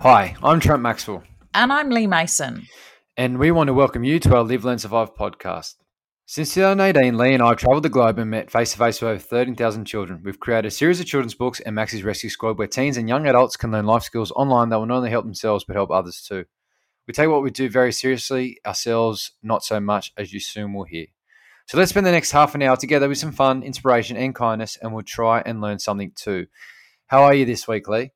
Hi, I'm Trent Maxwell, And I'm Lee Mason. and we want to welcome you to our Live, Learn, Survive podcast. Since 2018, Lee and I have traveled the globe and met face to face with over 13,000 children. We've created a series of children's books and Max's Rescue Squad where teens and young adults can learn life skills online that will not only help themselves but help others too. We take what we do very seriously, ourselves not so much, as you soon will hear. So let's spend the next half an hour together with some fun, inspiration, and kindness, and we'll try and learn something too. How are you this week, Lee?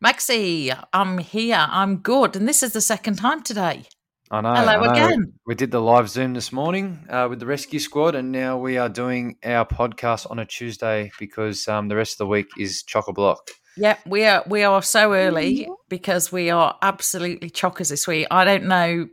Maxie, I'm here. I'm good. And this is the second time today. I know. Hello I know. again. We did the live Zoom this morning uh, with the rescue squad, and now we are doing our podcast on a Tuesday because um, the rest of the week is chock a block. Yep, we are we are so early because we are absolutely chockers this week. I don't know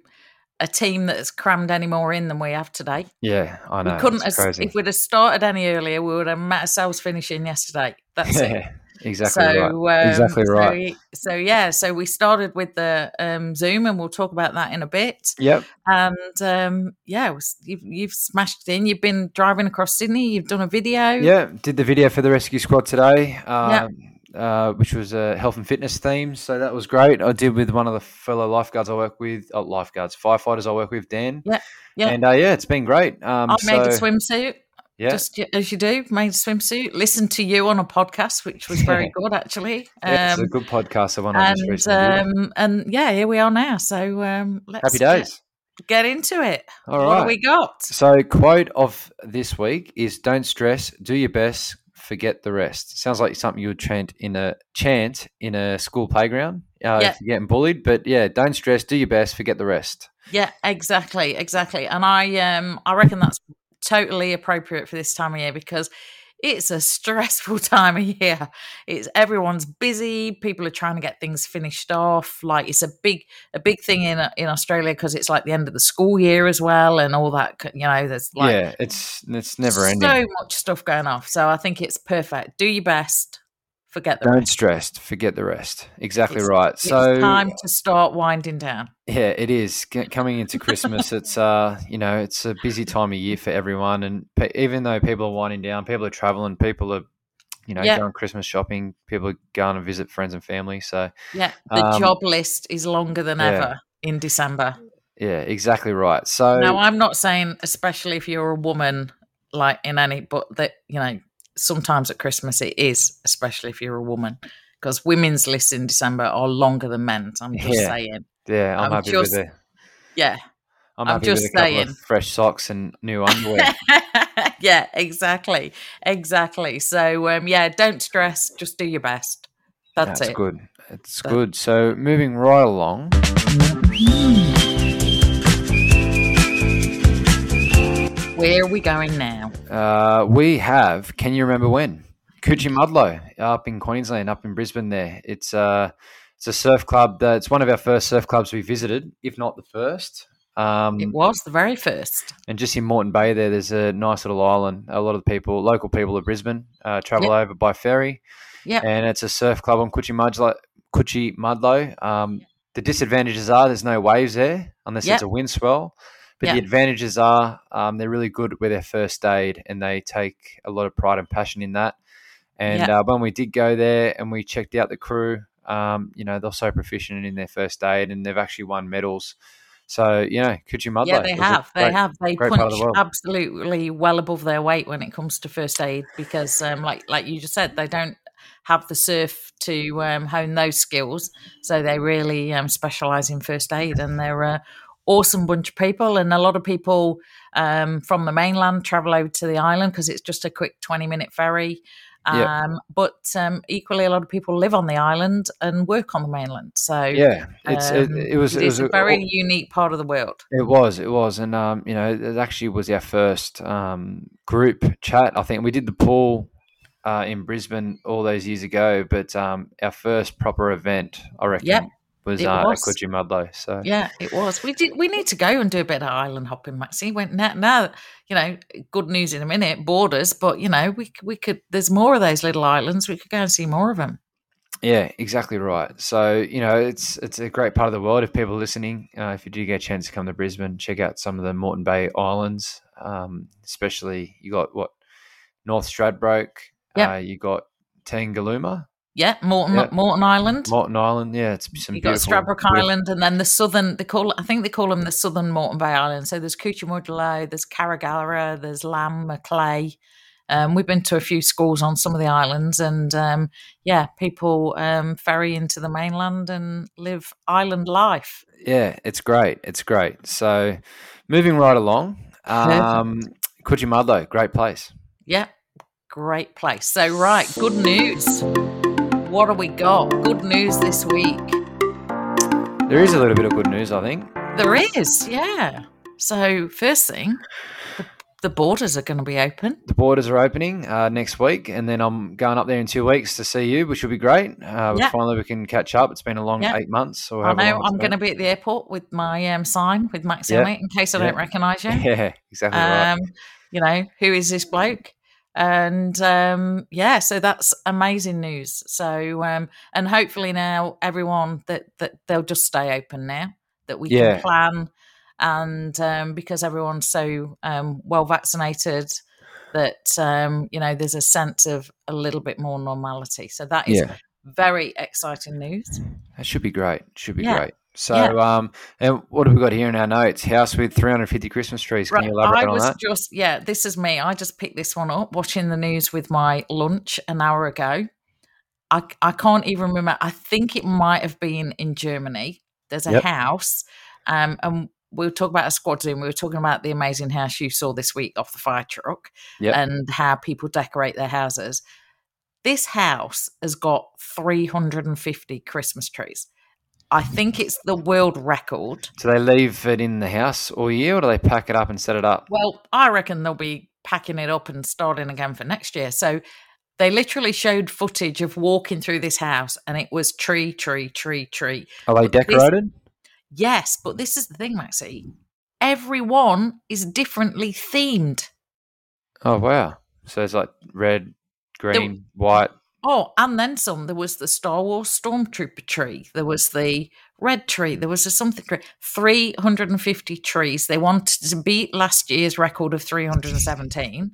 a team that's crammed any more in than we have today. Yeah, I know. we couldn't it's have, crazy. if we'd have started any earlier, we would have met ourselves finishing yesterday. That's it. Yeah, exactly so, right. um, exactly so- right. So, yeah, so we started with the um, Zoom, and we'll talk about that in a bit. Yep. And um, yeah, you've, you've smashed in. You've been driving across Sydney. You've done a video. Yeah, did the video for the rescue squad today, um, uh, which was a health and fitness theme. So that was great. I did with one of the fellow lifeguards I work with, uh, lifeguards, firefighters I work with, Dan. Yeah, yeah. And uh, yeah, it's been great. Um, I made a swimsuit, Yeah. just as you do. Made a swimsuit. Listened to you on a podcast, which was very good actually. yeah, it's a Um, good podcast. I just and recently did. um, and yeah, here we are now. So um, let's Happy days. Get, into it. All what right. have we got? So, quote of this week is "Don't stress, do your best, forget the rest." Sounds like something you would chant in a chant in a school playground uh, Yeah. if you're getting bullied. But yeah, don't stress, do your best, forget the rest. Yeah, exactly, exactly. And I um I reckon that's totally appropriate for this time of year because it's a stressful time of year. It's everyone's busy, people are trying to get things finished off. Like it's a big a big thing in uh, in Australia because it's like the end of the school year as well and all that, you know, there's like yeah, it's it's never ending. so much stuff going off. So I think it's perfect. Do your best, forget the don't rest. stress, forget the rest. Exactly It's- right. It's So time to start winding down. Yeah, it is G- coming into Christmas. it's uh, you know, it's a busy time of year for everyone, and pe- even though people are winding down, people are traveling, people are, you know, Yeah. going Christmas shopping, people are going to visit friends and family. So Yeah, the Um, job list is longer than yeah. ever in December. yeah, exactly right. So Now, I'm not saying, especially if you're a woman, like in any, but that you know, sometimes at Christmas it is, especially if you're a woman, because women's lists in December are longer than men's. I'm just Yeah. saying. yeah, I'm, I'm happy just with it. Yeah, I'm, I'm happy just saying. fresh socks and new underwear. yeah, exactly, exactly. So, um, yeah, don't stress. Just do your best. That's, That's it. good. It's That- good. So moving right along. Where are we going now? Uh, we have. Can you remember when? Coochiemudlo up in Queensland, up in Brisbane. There, it's uh, it's a surf club. That, it's one of our first surf clubs we visited, if not the first. Um, It was the very first. and just in Moreton Bay, there, there's a nice little island. A lot of people, local people of Brisbane, uh, travel over by ferry. Yeah. and it's a surf club on Coochiemudlo. Coogee Mudlow. Um, the disadvantages are there's no waves there unless Yep. it's a wind swell. But the advantages are um, they're really good with their first aid and they take a lot of pride and passion in that. And Yep. uh, when we did go there and we checked out the crew, um, you know, they're so proficient in their first aid and they've actually won medals. So, you know, Coochiemudlo. Yeah, they have. They great- have. They part of punch the absolutely well above their weight when it comes to first aid because, um, like like you just said, they don't have the surf to um, hone those skills, so they really um, specialize in first aid, and they're a awesome bunch of people. And a lot of people um, from the mainland travel over to the island because it's just a quick twenty minute ferry. Um, Yeah. But um, equally, a lot of people live on the island and work on the mainland. So Yeah, it's it, um, it was it it was a very unique part of the world. It was, it was, and um, you know, it actually was our first um, group chat. I think we did the pool uh, in Brisbane all those years ago, but um, our first proper event, I reckon, Yep, was, it uh, was. So Yeah, it was. We did. We need to go and do a bit of island hopping, Maxie. Went now, now. You know, good news in a minute. Borders, but you know, we we could. There's more of those little islands. We could go and see more of them. yeah, exactly right. So you know, it's it's a great part of the world. If people are listening, uh, if you do get a chance to come to Brisbane, check out some of the Moreton Bay Islands. Um, especially you got what North Stradbroke. Yep. Uh, you got Tangalooma. Yeah, Moreton, Yeah. Moreton Island. Moreton Island. Yeah, it's some you got. Stradbroke Island, and then the southern. They call. I think they call them the southern Moreton Bay Islands. So there's Coochiemudlo, there's Karragarra, there's Lamb, Macleay. Um, we've been to a few schools on some of the islands, and um, yeah, people um, ferry into the mainland and live island life. Yeah, it's great. It's great. So, moving right along, um, great place. Yeah, great place. So right, good news. What do we got? Good news this week. There is a little bit of good news, I think. There is, yeah. So first thing, the, the borders are going to be open. The borders are opening uh, next week, and then I'm going up there in two weeks to see you, which will be great. Uh, Yeah. Finally, we can catch up. It's been a long Yeah. eight months. Or I know I'm going to be at the airport with my um, sign with Max Yeah. on it in case I don't recognise you. Yeah, exactly right. Um, you know, who is this bloke? And um, yeah, so that's amazing news. So um, and hopefully now everyone that that they'll just stay open now that we Yeah. can plan and um, because everyone's so um, well vaccinated that um, you know there's a sense of a little bit more normality. So that is Yeah, very exciting news. that should be great. Should be Yeah. great. So, Yeah. um, and what have we got here in our notes? House with 350 Christmas trees. Can Right, you elaborate I on was that? just yeah, this is me. I just picked this one up watching the news with my lunch an hour ago. I I can't even remember. I think it might have been in Germany. There's a Yep. house, um, and we'll talk about a squad zoom. We were talking about the amazing house you saw this week off the fire truck, Yep. and how people decorate their houses. This house has got 350 Christmas trees. I think it's the world record. Do they leave it in the house all year, or do they pack it up and set it up? Well, I reckon they'll be packing it up and starting again for next year. So they literally showed footage of walking through this house and it was tree, tree, tree, tree. Are they But this- decorated? Yes, but this is the thing, Maxie. Everyone is differently themed. Oh wow! So it's like red, green, white. Oh, and then some. There was the Star Wars Stormtrooper tree. There was the red tree. There was a something. tree. 350 trees. They wanted to beat last year's record of 317.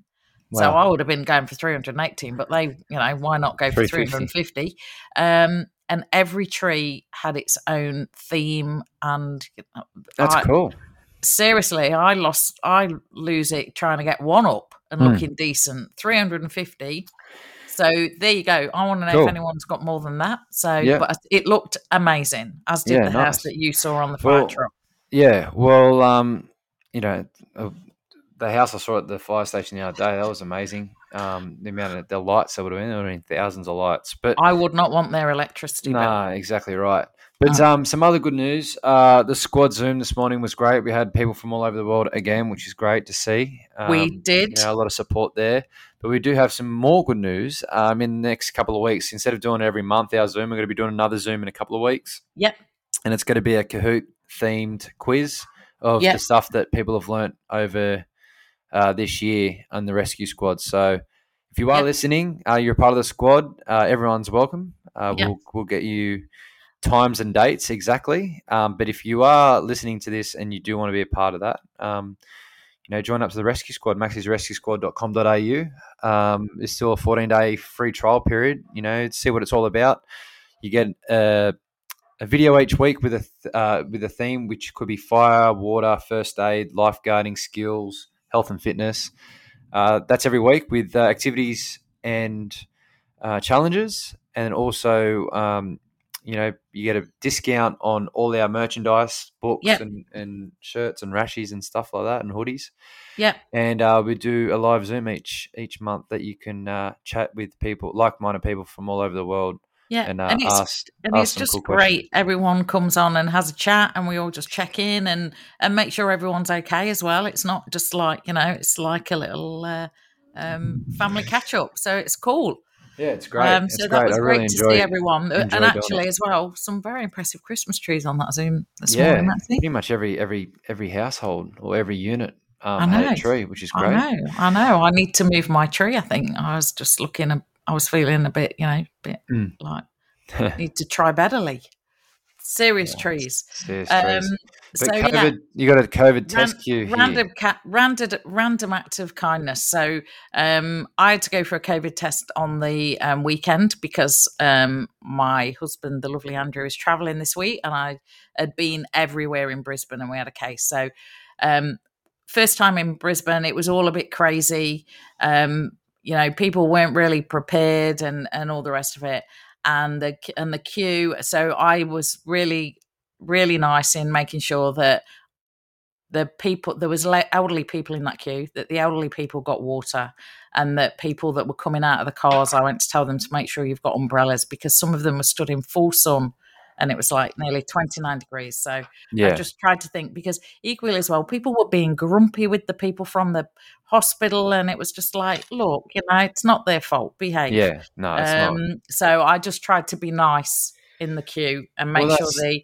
So I would have been going for 318, but they, you know, why not go for 350? 350? Um, and every tree had its own theme. And you know, That's I- cool. seriously, I lost, I lose it trying to get one up and Hmm. looking decent. 350. So there you go. I want to know Cool. if anyone's got more than that. So, Yeah. but it looked amazing, as did Yeah, the house that you saw on the fire Well, truck. Yeah. Well, um, you know, uh, the house I saw at the fire station the other day that was amazing. Um, the amount of the lights that would have been, have been thousands of lights. But I would not want their electricity bill. Nah, exactly right. But um, some other good news. Uh, the squad Zoom this morning was great. We had people from all over the world again, which is great to see. Um, we did. you know, a lot of support there. But we do have some more good news um, in the next couple of weeks. Instead of doing it every month, our Zoom, we're going to be doing another Zoom in a couple of weeks. Yep. And it's going to be a Kahoot themed quiz of Yep. the stuff that people have learnt over uh, this year on the rescue squad. So if you are Yep. listening, uh, you're a part of the squad, uh, everyone's welcome. Uh, Yep. we'll, we'll get you times and dates exactly. Um, but if you are listening to this and you do want to be a part of that, um, you know, join up to the rescue squad, maxisrescuesquad.com.au. Um, it's still a 14 day free trial period, you know, see what it's all about. You get uh, a video each week with a th- uh, with a theme, which could be fire, water, first aid, lifeguarding skills, health and fitness. Uh, that's every week with uh, activities and uh, challenges, and also um, you know you get a discount on all our merchandise, books, Yep. and, and shirts and rashies and stuff like that, and hoodies. Yeah, And uh, we do a live Zoom each each month that you can uh, chat with people, like minded people from all over the world, Yeah. and, uh, and it's and it's just cool great. questions. Everyone comes on and has a chat, and we all just check in and and make sure everyone's okay as well. It's not just like you know, it's like a little uh, um, family catch up. So it's cool. Yeah, it's great. Um, it's so great. that was I great really to enjoy see everyone, Uh, and actually as well, some very impressive Christmas trees on that Zoom this Yeah, morning. Pretty much every every every household or every unit I um, had a tree, which is great. I great. know, I know. I need to move my tree. I think I was just looking. I was feeling a bit, you know, bit Mm. like need to try betterly. Serious Yeah. trees. Serious Um, trees. But So, COVID, yeah. you got a COVID test Ran- queue here. random ca- random random act of kindness. So um, I had to go for a COVID test on the um, weekend because um, my husband, the lovely Andrew, is travelling this week, and I had been everywhere in Brisbane, and we had a case. So um, first time in Brisbane, it was all a bit crazy. Um, you know, people weren't really prepared, and and all the rest of it, and the and the queue. So I was really really nice in making sure that the people there was elderly people in that queue that the elderly people got water and that people that were coming out of the cars i went to tell them to make sure you've got umbrellas because some of them were stood in full sun and it was like nearly 29 degrees so i just tried to think because equally as well people were being grumpy with the people from the hospital and it was just like look you know it's not their fault behave yeah. No, um, so I just tried to be nice in the queue and make Well, sure the,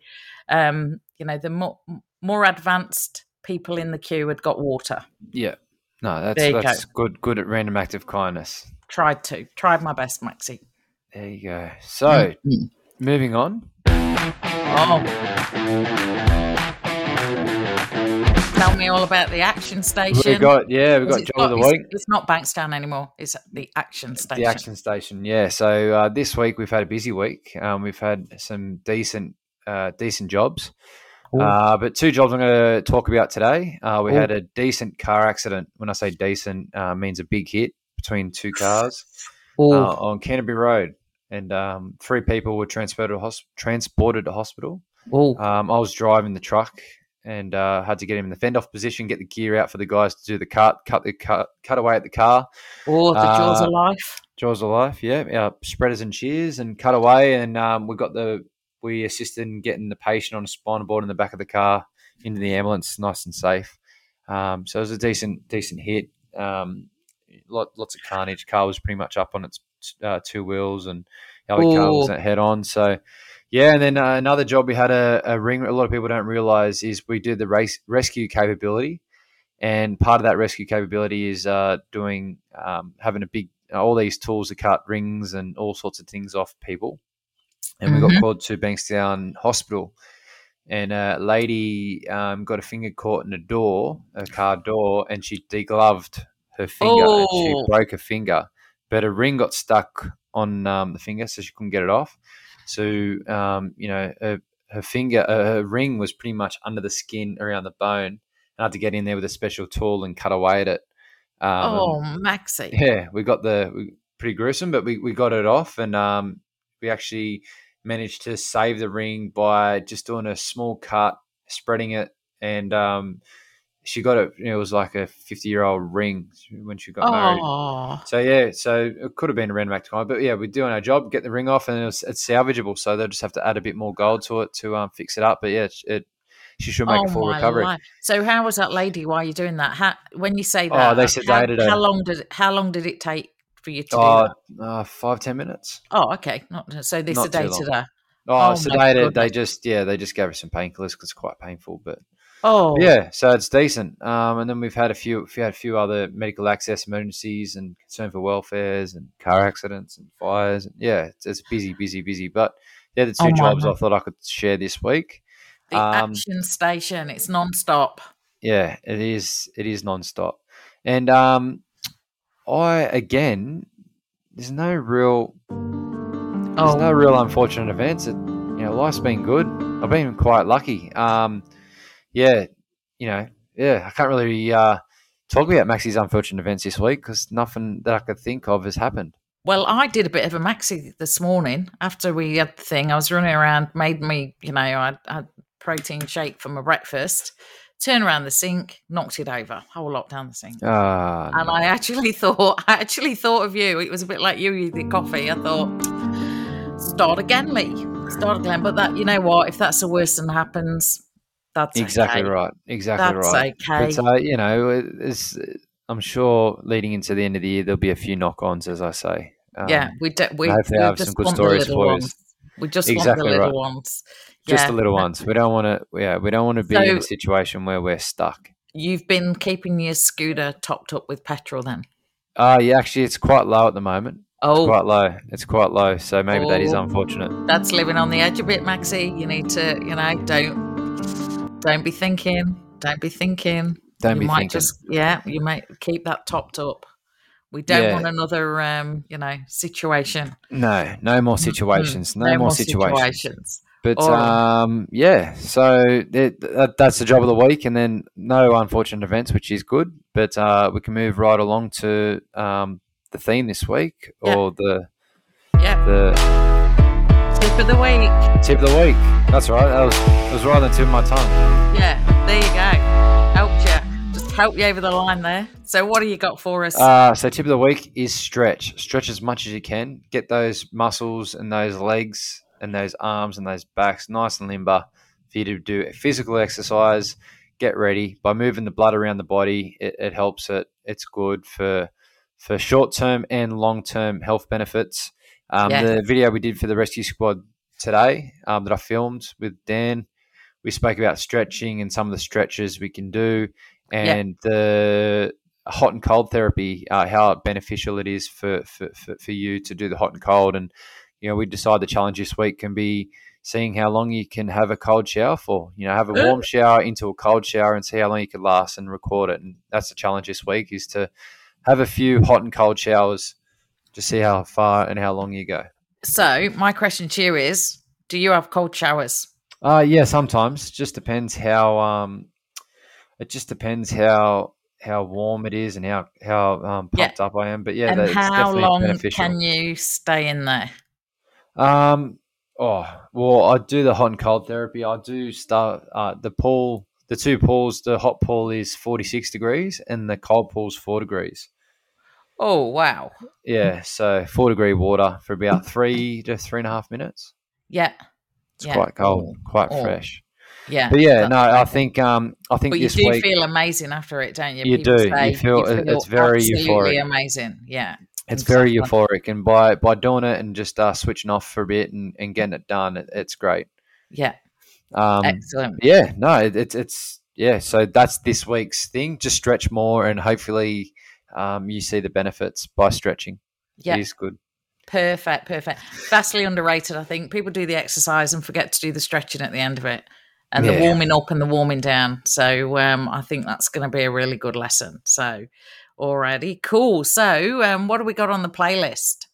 um, you know, the more, more advanced people in the queue had got water. Yeah. No, that's that's good. Good at random act of kindness. Tried to, tried my best, Maxie. There you go. So, Mm. moving on. Oh, tell me all about the action station. We got yeah, we 'Cause got it's job of the it's- week. It's, not Bankstown anymore. It's the action station. The action station, yeah. So uh, this week we've had a busy week. Um, we've had some decent, uh, decent jobs. Uh, but two jobs I'm going to talk about today. Uh, we Ooh. had a decent car accident. When I say decent, uh, means a big hit between two cars uh, on Canterbury Road, and um, three people were transported to hosp- transported to hospital. Um, I was driving the truck and uh, had to get him in the fend off position, get the gear out for the guys to do the cut, cut the cut, cut away at the car. Ooh, the jaws uh, of life. Jaws of life, yeah, yeah, spreaders and shears, and cut away, and um, we got the we assisted in getting the patient on a spinal board in the back of the car into the ambulance, nice and safe. Um, so it was a decent decent hit. Um, lot, lots of carnage. Car was pretty much up on its uh, two wheels, and the other car was Ooh. head on. So yeah, and then uh, another job we had a, a ring. A lot of people don't realize is we do the race rescue capability, and part of that rescue capability is uh, doing um, having a big all these tools to cut rings and all sorts of things off people. And we got Mhm. called to Bankstown Hospital, and a lady um, got a finger caught in a door, a car door, and she degloved her finger and she Oh. broke a finger, but a ring got stuck on um, the finger, so she couldn't get it off. So um, you know, her, her finger, uh, her ring was pretty much under the skin around the bone. And I had to get in there with a special tool and cut away at it. Um, oh, Maxie. yeah, we got the we, pretty gruesome, but we, we got it off, and um, we actually managed to save the ring by just doing a small cut, spreading it, and um, she got it. It was like a fifty year old ring when she got married. Oh, So yeah, so it could have been a random act of kindness, but yeah, we're doing our job, get the ring off, and it's, it's salvageable. So they'll just have to add a bit more gold to it to um, fix it up. But yeah, it, it she should make oh a full my recovery. life. So how was that lady while you're doing that? How, when you say that, Oh, they how, sedated her. how long did it, how long did it take for you to do Oh, that? uh, five ten minutes. Oh, okay. Not, so they not sedated her. Oh, Oh, sedated. They just yeah, they just gave her some painkillers because it's quite painful. But Oh, yeah, so it's decent. Um, and then we've had a few, we had a few other medical access emergencies and concern for welfares and car accidents and fires. And yeah, it's, it's busy, busy, busy. But they're the two Oh, jobs I thought I could share this week. The Um, action station. It's non-stop. Yeah, it is. It is nonstop. And um, I again, there's no real, there's Oh, no real unfortunate events. It, you know, life's been good. I've been quite lucky. Um, yeah, you know, yeah, I can't really uh, talk about Maxi's unfortunate events this week because nothing that I could think of has happened. Well, I did a bit of a maxi this morning after we had the thing. I was running around, made me, you know, I had protein shake for my breakfast. Turn around the sink, knocked it over, whole lot down the sink. Ah, And no. I actually thought, I actually thought of you. It was a bit like you with the coffee. I thought, start again, Lee. Start again. But that, you know what? If that's the worst that happens, that's exactly okay. right. Exactly That's right. okay. But uh, you know, it's, I'm sure leading into the end of the year there'll be a few knock-ons, as I say. Um, yeah, we do, we, hopefully have just some good want stories the little for you. ones. We just Exactly want the little right. ones. just the little ones. We don't want to. Yeah, we don't want to be in a situation where we're stuck. You've been keeping your scooter topped up with petrol then? Uh yeah, actually, it's quite low at the moment. Oh, Quite low. It's quite low. So maybe that is Oh. unfortunate. that's living on the edge a bit, Maxie. You need to, you know, don't don't be thinking. Don't be thinking. Don't you be might thinking. just yeah, you might keep that topped up. We don't Yeah. want another um, you know, situation. No, no more situations. No, more, situations. But All right. um, yeah, so it, that, that's the job of the week, and then no unfortunate events, which is good. But uh, we can move right along to um, the theme this week, Yeah. or the Yeah. the of the week. tip of the week. That's right. That was that was right on the tip of my tongue. Yeah, there you go. Helped you. Just help you over the line there. So what do you got for us? Uh, so tip of the week is stretch. Stretch as much as you can. Get those muscles and those legs and those arms and those backs nice and limber for you to do a physical exercise. Get ready by moving the blood around the body. It, it helps it. It's good for for short term and long term health benefits. Um, Yeah. The video we did for the rescue squad today um, that I filmed with Dan, we spoke about stretching and some of the stretches we can do, and the hot and cold therapy, uh, how beneficial it is for, for, for, for you to do the hot and cold. And, you know, we decided the challenge this week can be seeing how long you can have a cold shower for. You know, have a warm shower into a cold shower and see how long you could last and record it. And that's the challenge this week is to have a few hot and cold showers to see how far and how long you go. so my question to you is, do you have cold showers? Uh yeah, sometimes. Just depends how um it just depends how how warm it is and how how um, Yeah. pumped up I am. But yeah, and that, it's how definitely long beneficial. can you stay in there? Um, oh, well, I do the hot and cold therapy. I do start uh, the pool, the two pools. The hot pool is forty six degrees, and the cold pool's four degrees. Oh wow. Yeah, so four degree water for about three to three and a half minutes. Yeah. It's Yeah. quite cold, quite Oh. fresh. Yeah. But yeah, no, I think um, I think But you do week feel amazing after it, don't you? You People do. You say feel- it's very euphoric. amazing. Yeah. it's very euphoric, and by by doing it and just uh, switching off for a bit and, and getting it done, it, it's great. Yeah. Um, Excellent. yeah, no, it, it's it's yeah. So that's this week's thing. Just stretch more, and hopefully, um, you see the benefits by stretching. Yeah. It is good. Perfect, perfect. Vastly underrated, I think. People do the exercise and forget to do the stretching at the end of it, and the warming up and the warming down. So um, I think that's going to be a really good lesson. So, already cool. So, um, what do we got on the playlist?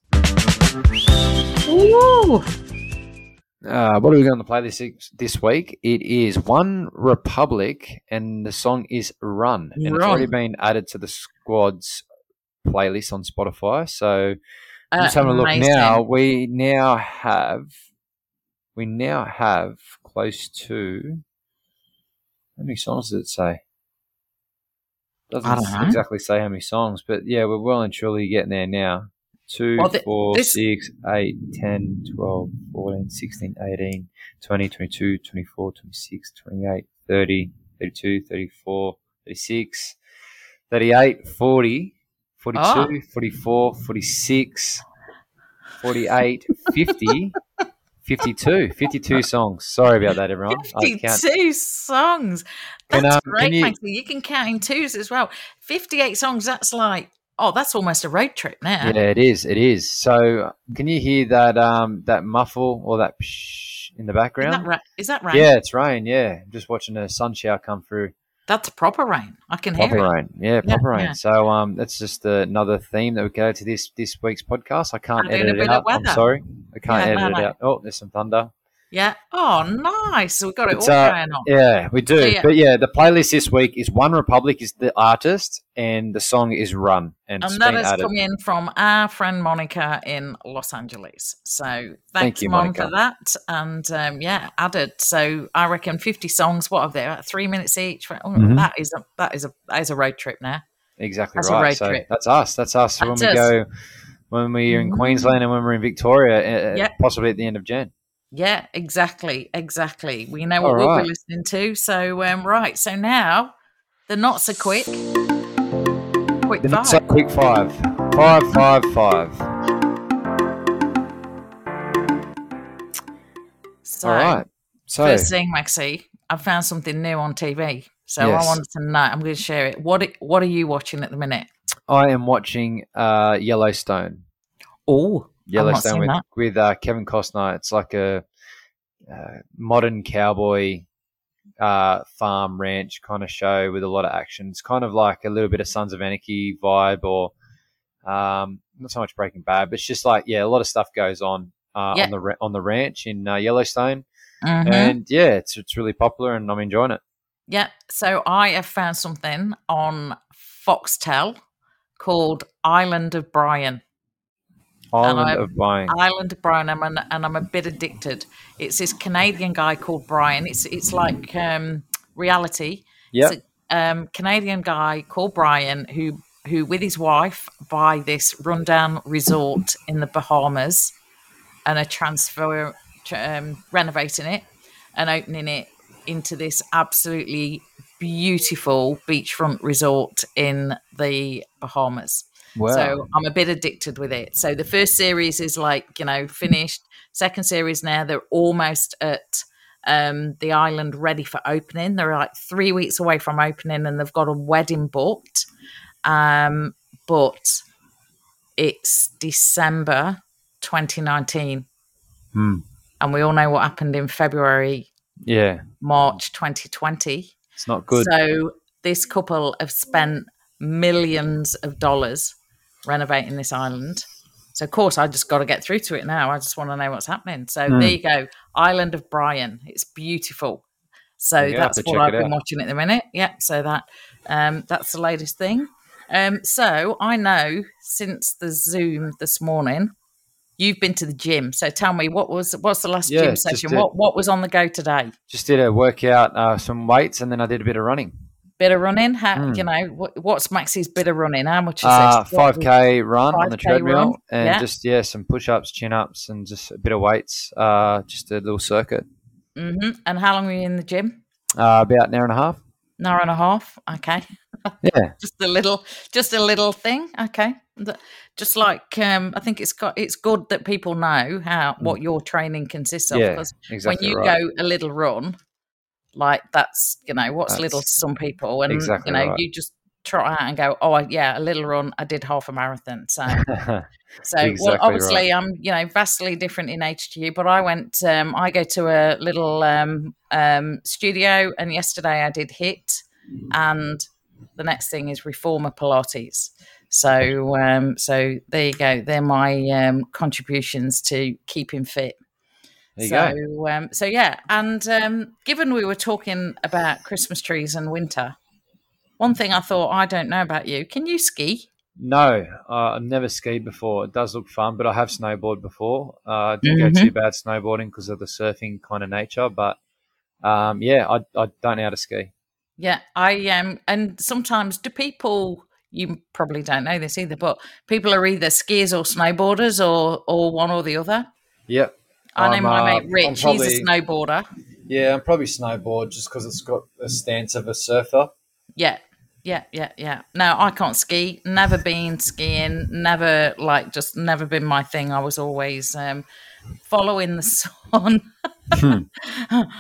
Ooh, Uh, what are we going to play this this week? It is One Republic, and the song is Run, and it's already been added to the squad's playlist on Spotify. So I'm uh, just having a look amazing. now. We now have we now have close to how many songs does it say? Doesn't I don't know. exactly say how many songs, but yeah, we're well and truly getting there now. Two, Well, th- four, this- six, eight, 10, 12, 14, 16, 18, 20, 22, 24, 26, 28, 30, 32, 34, 36, 38, 40, 42, Oh. 44, 46, 48, 50, 52. 52 songs. Sorry about that, everyone. I can't. 52 songs. That's Can, um, great, you- Maxie. You can count in twos as well. 58 songs, that's like, oh, that's almost a road trip now. Yeah, it is. It is. So, can you hear that um that muffle or that psh in the background? that, ra- is that rain? Yeah, it's rain. Yeah, I'm just watching a sun shower come through. That's proper rain. I can hear Proper it. rain. Yeah, Yeah, proper rain. yeah. So um, that's just another theme that we go to this this week's podcast. I can't in edit it out. I'm sorry, I can't Yeah, edit no, it out. Oh, there's some thunder. Yeah. Oh, nice. So we've got it It's, all uh, going on. Yeah, we do. So, yeah. But yeah, the playlist this week is One Republic is the artist, and the song is Run, and, And that has added. come in from our friend Monica in Los Angeles. So thanks, you, Mon, Monica. for that. And um, yeah, added. So I reckon fifty songs. What have they? About three minutes each. Oh, Mhm. That is a that is a that is a road trip now. Exactly That's a right. road So trip. that's us. That's us when That's we go when we're in Mm. Queensland and when we're in Victoria, uh, Yeah. possibly at the end of Jan. Yeah, exactly, exactly. We know what All we'll right. be listening to. So um, right. So now the not so quick. Quick The five. so quick five. Five, five, five. so All right. So First thing, Maxie, I found something new on TV. So Yes. I wanted to know. I'm going to share it. What What are you watching at the minute? I am watching uh, Yellowstone. Oh, Yellowstone with that. with uh, Kevin Costner. It's like a uh, modern cowboy uh, farm ranch kind of show with a lot of action. It's kind of like a little bit of Sons of Anarchy vibe, or um, not so much Breaking Bad, but it's just like yeah, a lot of stuff goes on uh, Yeah. on the on the ranch in uh, Yellowstone, Mhm. and yeah, it's it's really popular, and I'm enjoying it. Yeah. So I have found something on Foxtel called Island of Brian. Island of Buying. Island of Brian, I'm an, and I'm a bit addicted. It's this Canadian guy called Brian. It's it's like um, reality. A um, Canadian guy called Brian who who with his wife buy this rundown resort in the Bahamas and are transfer um, renovating it and opening it into this absolutely beautiful beachfront resort in the Bahamas. Wow. So I'm a bit addicted with it. So the first series is like, you know, finished. Second series now, they're almost at um, the island ready for opening. They're like three weeks away from opening and they've got a wedding booked. Um, but it's December 2019. Hmm. And we all know what happened in February, yeah, March 2020. it's not good. So this couple have spent millions of dollars renovating this island. So of course I just got to get through to it now. I just want to know what's happening. So Hmm. there you go, Island of Brian. It's beautiful. So have that's what I've been out. watching at the minute. Yeah. So that um, that's the latest thing. Um, so I know since the Zoom this morning, you've been to the gym. So tell me what was what's the last Yeah, gym session? did- What what was on the go today? Just did a workout, uh, some weights, and then I did a bit of running. Bit of running. How Hmm. you know what, what's Maxie's bit of running? How much is Uh, this? Five k run on the treadmill, run, and yeah. just yeah, some push ups, chin ups, and just a bit of weights. Uh, just a little circuit. Mhm. And how long were you in the gym? Uh, about an hour and a half. An hour and a half. Okay, Yeah, just a little, just a little thing. Okay, just like um, I think it's got it's good that people know how what your training consists of Mm. yeah, because exactly when you right. go a little run, like that's you know what's little to some people, and exactly you know right. you just trot out and go, oh yeah, a little run. I did half a marathon, so So, Exactly well, right. obviously, I'm you know vastly different in age to you, but I went. Um, I go to a little um, um, studio, and yesterday I did hit, and the next thing is reformer Pilates. So, um, so there you go. They're my um, contributions to keeping fit. There you so, go. um, so yeah, and um, given we were talking about Christmas trees and winter, one thing I thought I don't know about you. Can you ski? No, uh, I've never skied before. It does look fun, but I have snowboarded before. Uh, I didn't Mhm. go too bad snowboarding because of the surfing kind of nature, but um, yeah, I, I don't know how to ski. Yeah, I um, and sometimes do people? You probably don't know this either, but people are either skiers or snowboarders, or or one or the other. Yep. I know I'm, my uh, mate Rich; probably- he's a snowboarder. Yeah, I'm probably snowboard just because it's got a stance of a surfer. Yeah, yeah, yeah, yeah. No, I can't ski. Never been skiing. Never like just never been my thing. I was always um, following the sun. Hmm.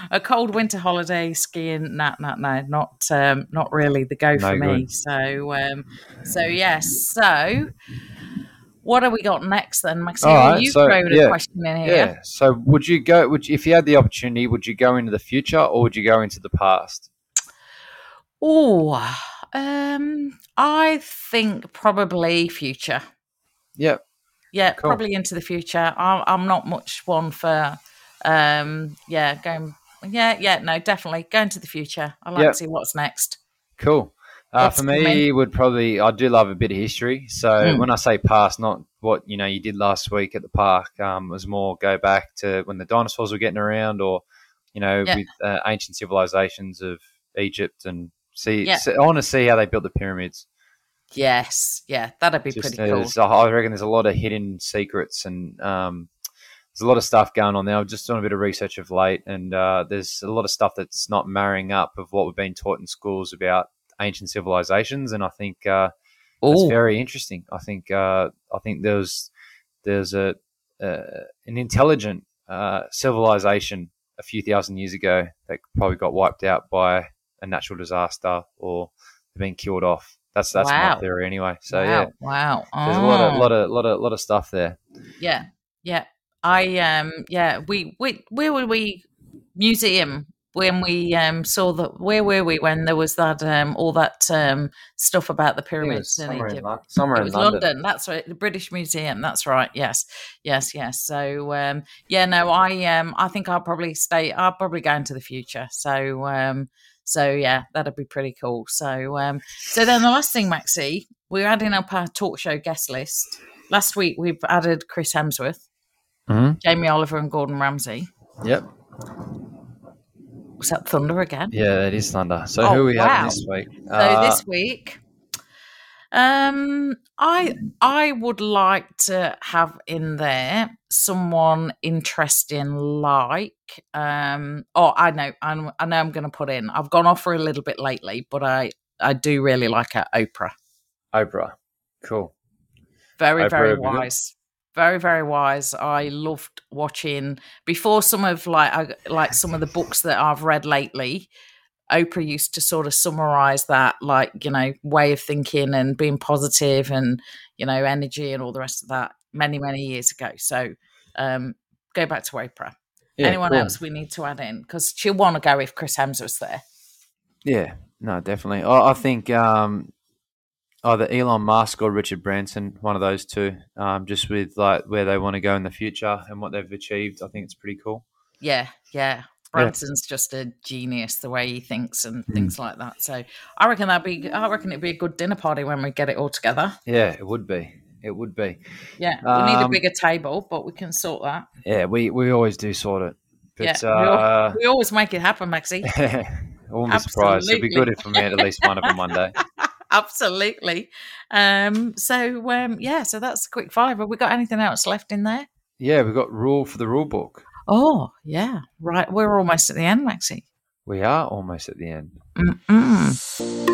a cold winter holiday skiing. No, no, no, not um, not really the go No for me. So, um, so yes. So, what have we got next then, Maxine? Right, you so, thrown yeah, a question in here. Yeah. So, would you go? Would you, if you had the opportunity, would you go into the future or would you go into the past? Oh, um, I think probably future. Yep. Yeah, Cool. probably into the future. I'm, I'm not much one for, um, yeah, going. Yeah, yeah, no, definitely going to the future. I like Yep. to see what's next. Cool. Uh, for me, would probably I do love a bit of history. So Mm. when I say past, not what you know you did last week at the park. Um, it was more go back to when the dinosaurs were getting around, or you know, Yeah. with uh, ancient civilizations of Egypt, and see. Yeah. see- I want to see how they built the pyramids. Yes, yeah, that'd be Just pretty cool. I reckon there's a lot of hidden secrets and um, there's a lot of stuff going on there. I've just done a bit of research of late, and uh, there's a lot of stuff that's not marrying up of what we've been taught in schools about ancient civilizations, and I think uh, it's very interesting. I think uh, I think there's there's a uh, an intelligent uh, civilization a few thousand years ago that probably got wiped out by a natural disaster or being killed off. That's that's Wow. my theory anyway. So wow, yeah, wow. there's a lot of Oh. lot of lot of lot of stuff there. Yeah, yeah. I um, yeah. We we where were we? Museum when we um, saw that. Where were we when there was that um, all that um, stuff about the pyramids in somewhere in, Egypt? Lon- somewhere It in was London. London. That's right. The British Museum. That's right. Yes, yes, yes. So um, yeah, no, I um, I think I'll probably stay. I'll probably go into the future. So um, so yeah, that'd be pretty cool. So um, so then the last thing, Maxie, we're adding up our talk show guest list. Last week we've added Chris Hemsworth, Mhm. Jamie Oliver, and Gordon Ramsay. Yep. Was that Thunder again? Yeah, it is Thunder. So Oh, who are we wow. having this week? So Uh, this week, um, I I would like to have in there someone interesting, like um. Oh, I know, I'm, I know, I'm going to put in. I've gone off for a little bit lately, but I I do really like her, Oprah. Oprah. Cool. Very Oprah very wise. Very very wise. I loved watching before some of like I, like some of the books that I've read lately. Oprah used to sort of summarize that, like, you know, way of thinking and being positive and, you know, energy and all the rest of that many, many years ago. So um, go back to Oprah. Yeah, Anyone else we need to add in? Because she'll want to go if Chris Hemsworth's there. Yeah, no, definitely. I, I think um, either Elon Musk or Richard Branson, one of those two, um, just with like where they want to go in the future and what they've achieved. I think it's pretty cool. Yeah, yeah. Branson's just a genius the way he thinks and things like that. So I reckon that'd be I reckon it'd be a good dinner party when we get it all together. Yeah, it would be. It would be. Yeah. We need a Um, bigger table, but we can sort that. Yeah, we, we always do sort it. Yeah. But we, al- uh, we always make it happen, Maxie. I won't be surprised. It'd be good if we met at least one of them one day. Absolutely. Um, so um, yeah, so that's a quick five. Have we got anything else left in there? Yeah, we've got rule for the rule book. Oh, yeah. Right. We're almost at the end, Maxie. We are almost at the end. Mm-mm.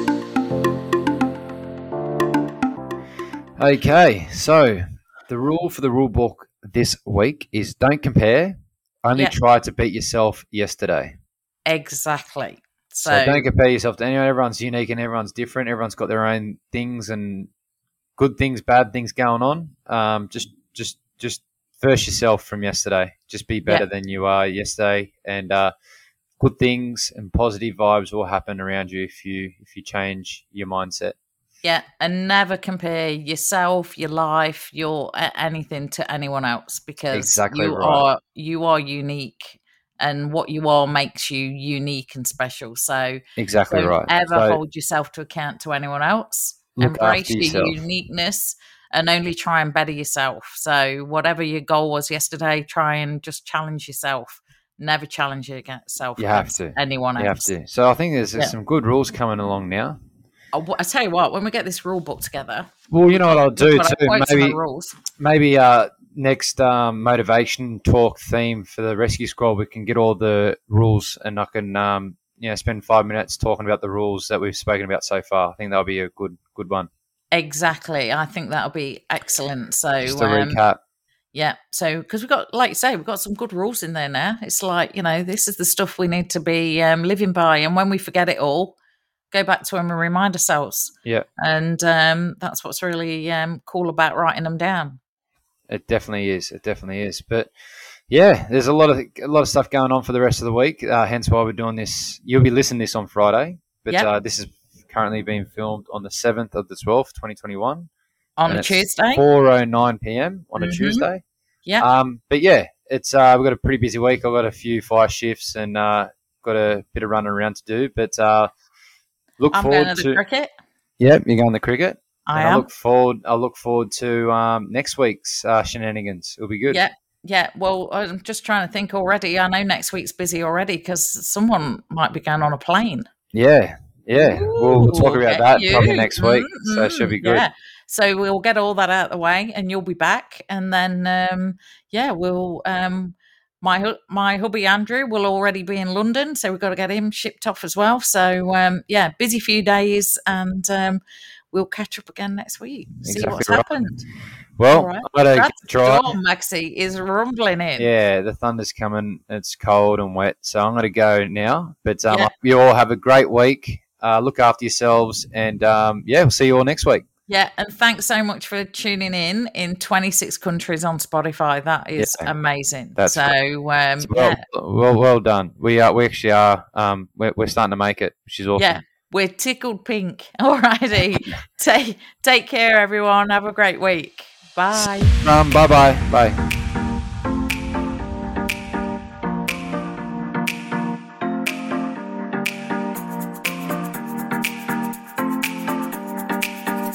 Okay, so the rule for the rule book this week is don't compare, only Yeah. try to beat yourself yesterday. Exactly. So, So, don't compare yourself to anyone. Everyone's unique and everyone's different. Everyone's got their own things and good things, bad things going on. Um, just, just, just verse yourself from yesterday. Just be better than you are yesterday, and uh, good things and positive vibes will happen around you if you if you change your mindset. yeah, and never compare yourself, your life, your anything to anyone else because Exactly you right. are you are unique, and what you are makes you unique and special. So Exactly don't right. ever So hold yourself to account to anyone else. Embrace your uniqueness and only try and better yourself. So whatever your goal was yesterday, try and just challenge yourself. Never challenge yourself. You have to. Anyone You have to. So I think there's, there's Yeah. some good rules coming along now. I, I tell you what, when we get this rule book together, Well, you know what I'll do we've got our too. quotes and our Maybe rules. maybe uh, next um, motivation talk theme for the rescue squad, we can get all the rules, and I can um, you know spend five minutes talking about the rules that we've spoken about so far. I think that'll be a good good one. Exactly. I think that'll be excellent. So Just to um, recap. Yeah. So, because we've got, like you say, we've got some good rules in there now. It's like, you know, this is the stuff we need to be um, living by. And when we forget it all, go back to them and remind ourselves. Yeah. And um, that's what's really um, cool about writing them down. It definitely is. It definitely is. But yeah, there's a lot of a lot of stuff going on for the rest of the week. Uh, hence why we're doing this. You'll be listening to this on Friday, but Yep. uh, this is currently being filmed on the seventh of the twelfth, twenty twenty one. On a Tuesday. four oh nine p.m. on a Mhm. Tuesday. Yeah. Um, but yeah, it's uh, we've got a pretty busy week. I've got a few fire shifts and uh, got a bit of running around to do. But uh, look I'm forward going to to. the cricket. Yep, you're going to cricket. I I look forward. I look forward to um, next week's uh, shenanigans. It'll be good. Yeah. Yeah. Well, I'm just trying to think already. I know next week's busy already because someone might be going on a plane. Yeah. Yeah. we'll, we'll talk about that you. probably next week. So it should be good. Yeah. So we'll get all that out of the way, and you'll be back, and then um, yeah, we'll um, my my hubby Andrew will already be in London, so we've got to get him shipped off as well. So um, yeah, busy few days, and um, we'll catch up again next week. Exactly see what's right. happened. Well, right. I gotta That's try. Storm, Maxi is rumbling in. Yeah, the thunder's coming. It's cold and wet, so I'm gonna go now. But um, yeah. you all have a great week. Uh, look after yourselves, and um, yeah, we'll see you all next week. Yeah, and thanks so much for tuning in in 26 countries on Spotify. That is yeah, amazing. That's so um, well, yeah. well, well done. We are we actually are um, we're, we're starting to make it, which is awesome. Yeah. We're tickled pink. Alrighty. take take care, everyone. Have a great week. Bye. Um, bye bye. Bye.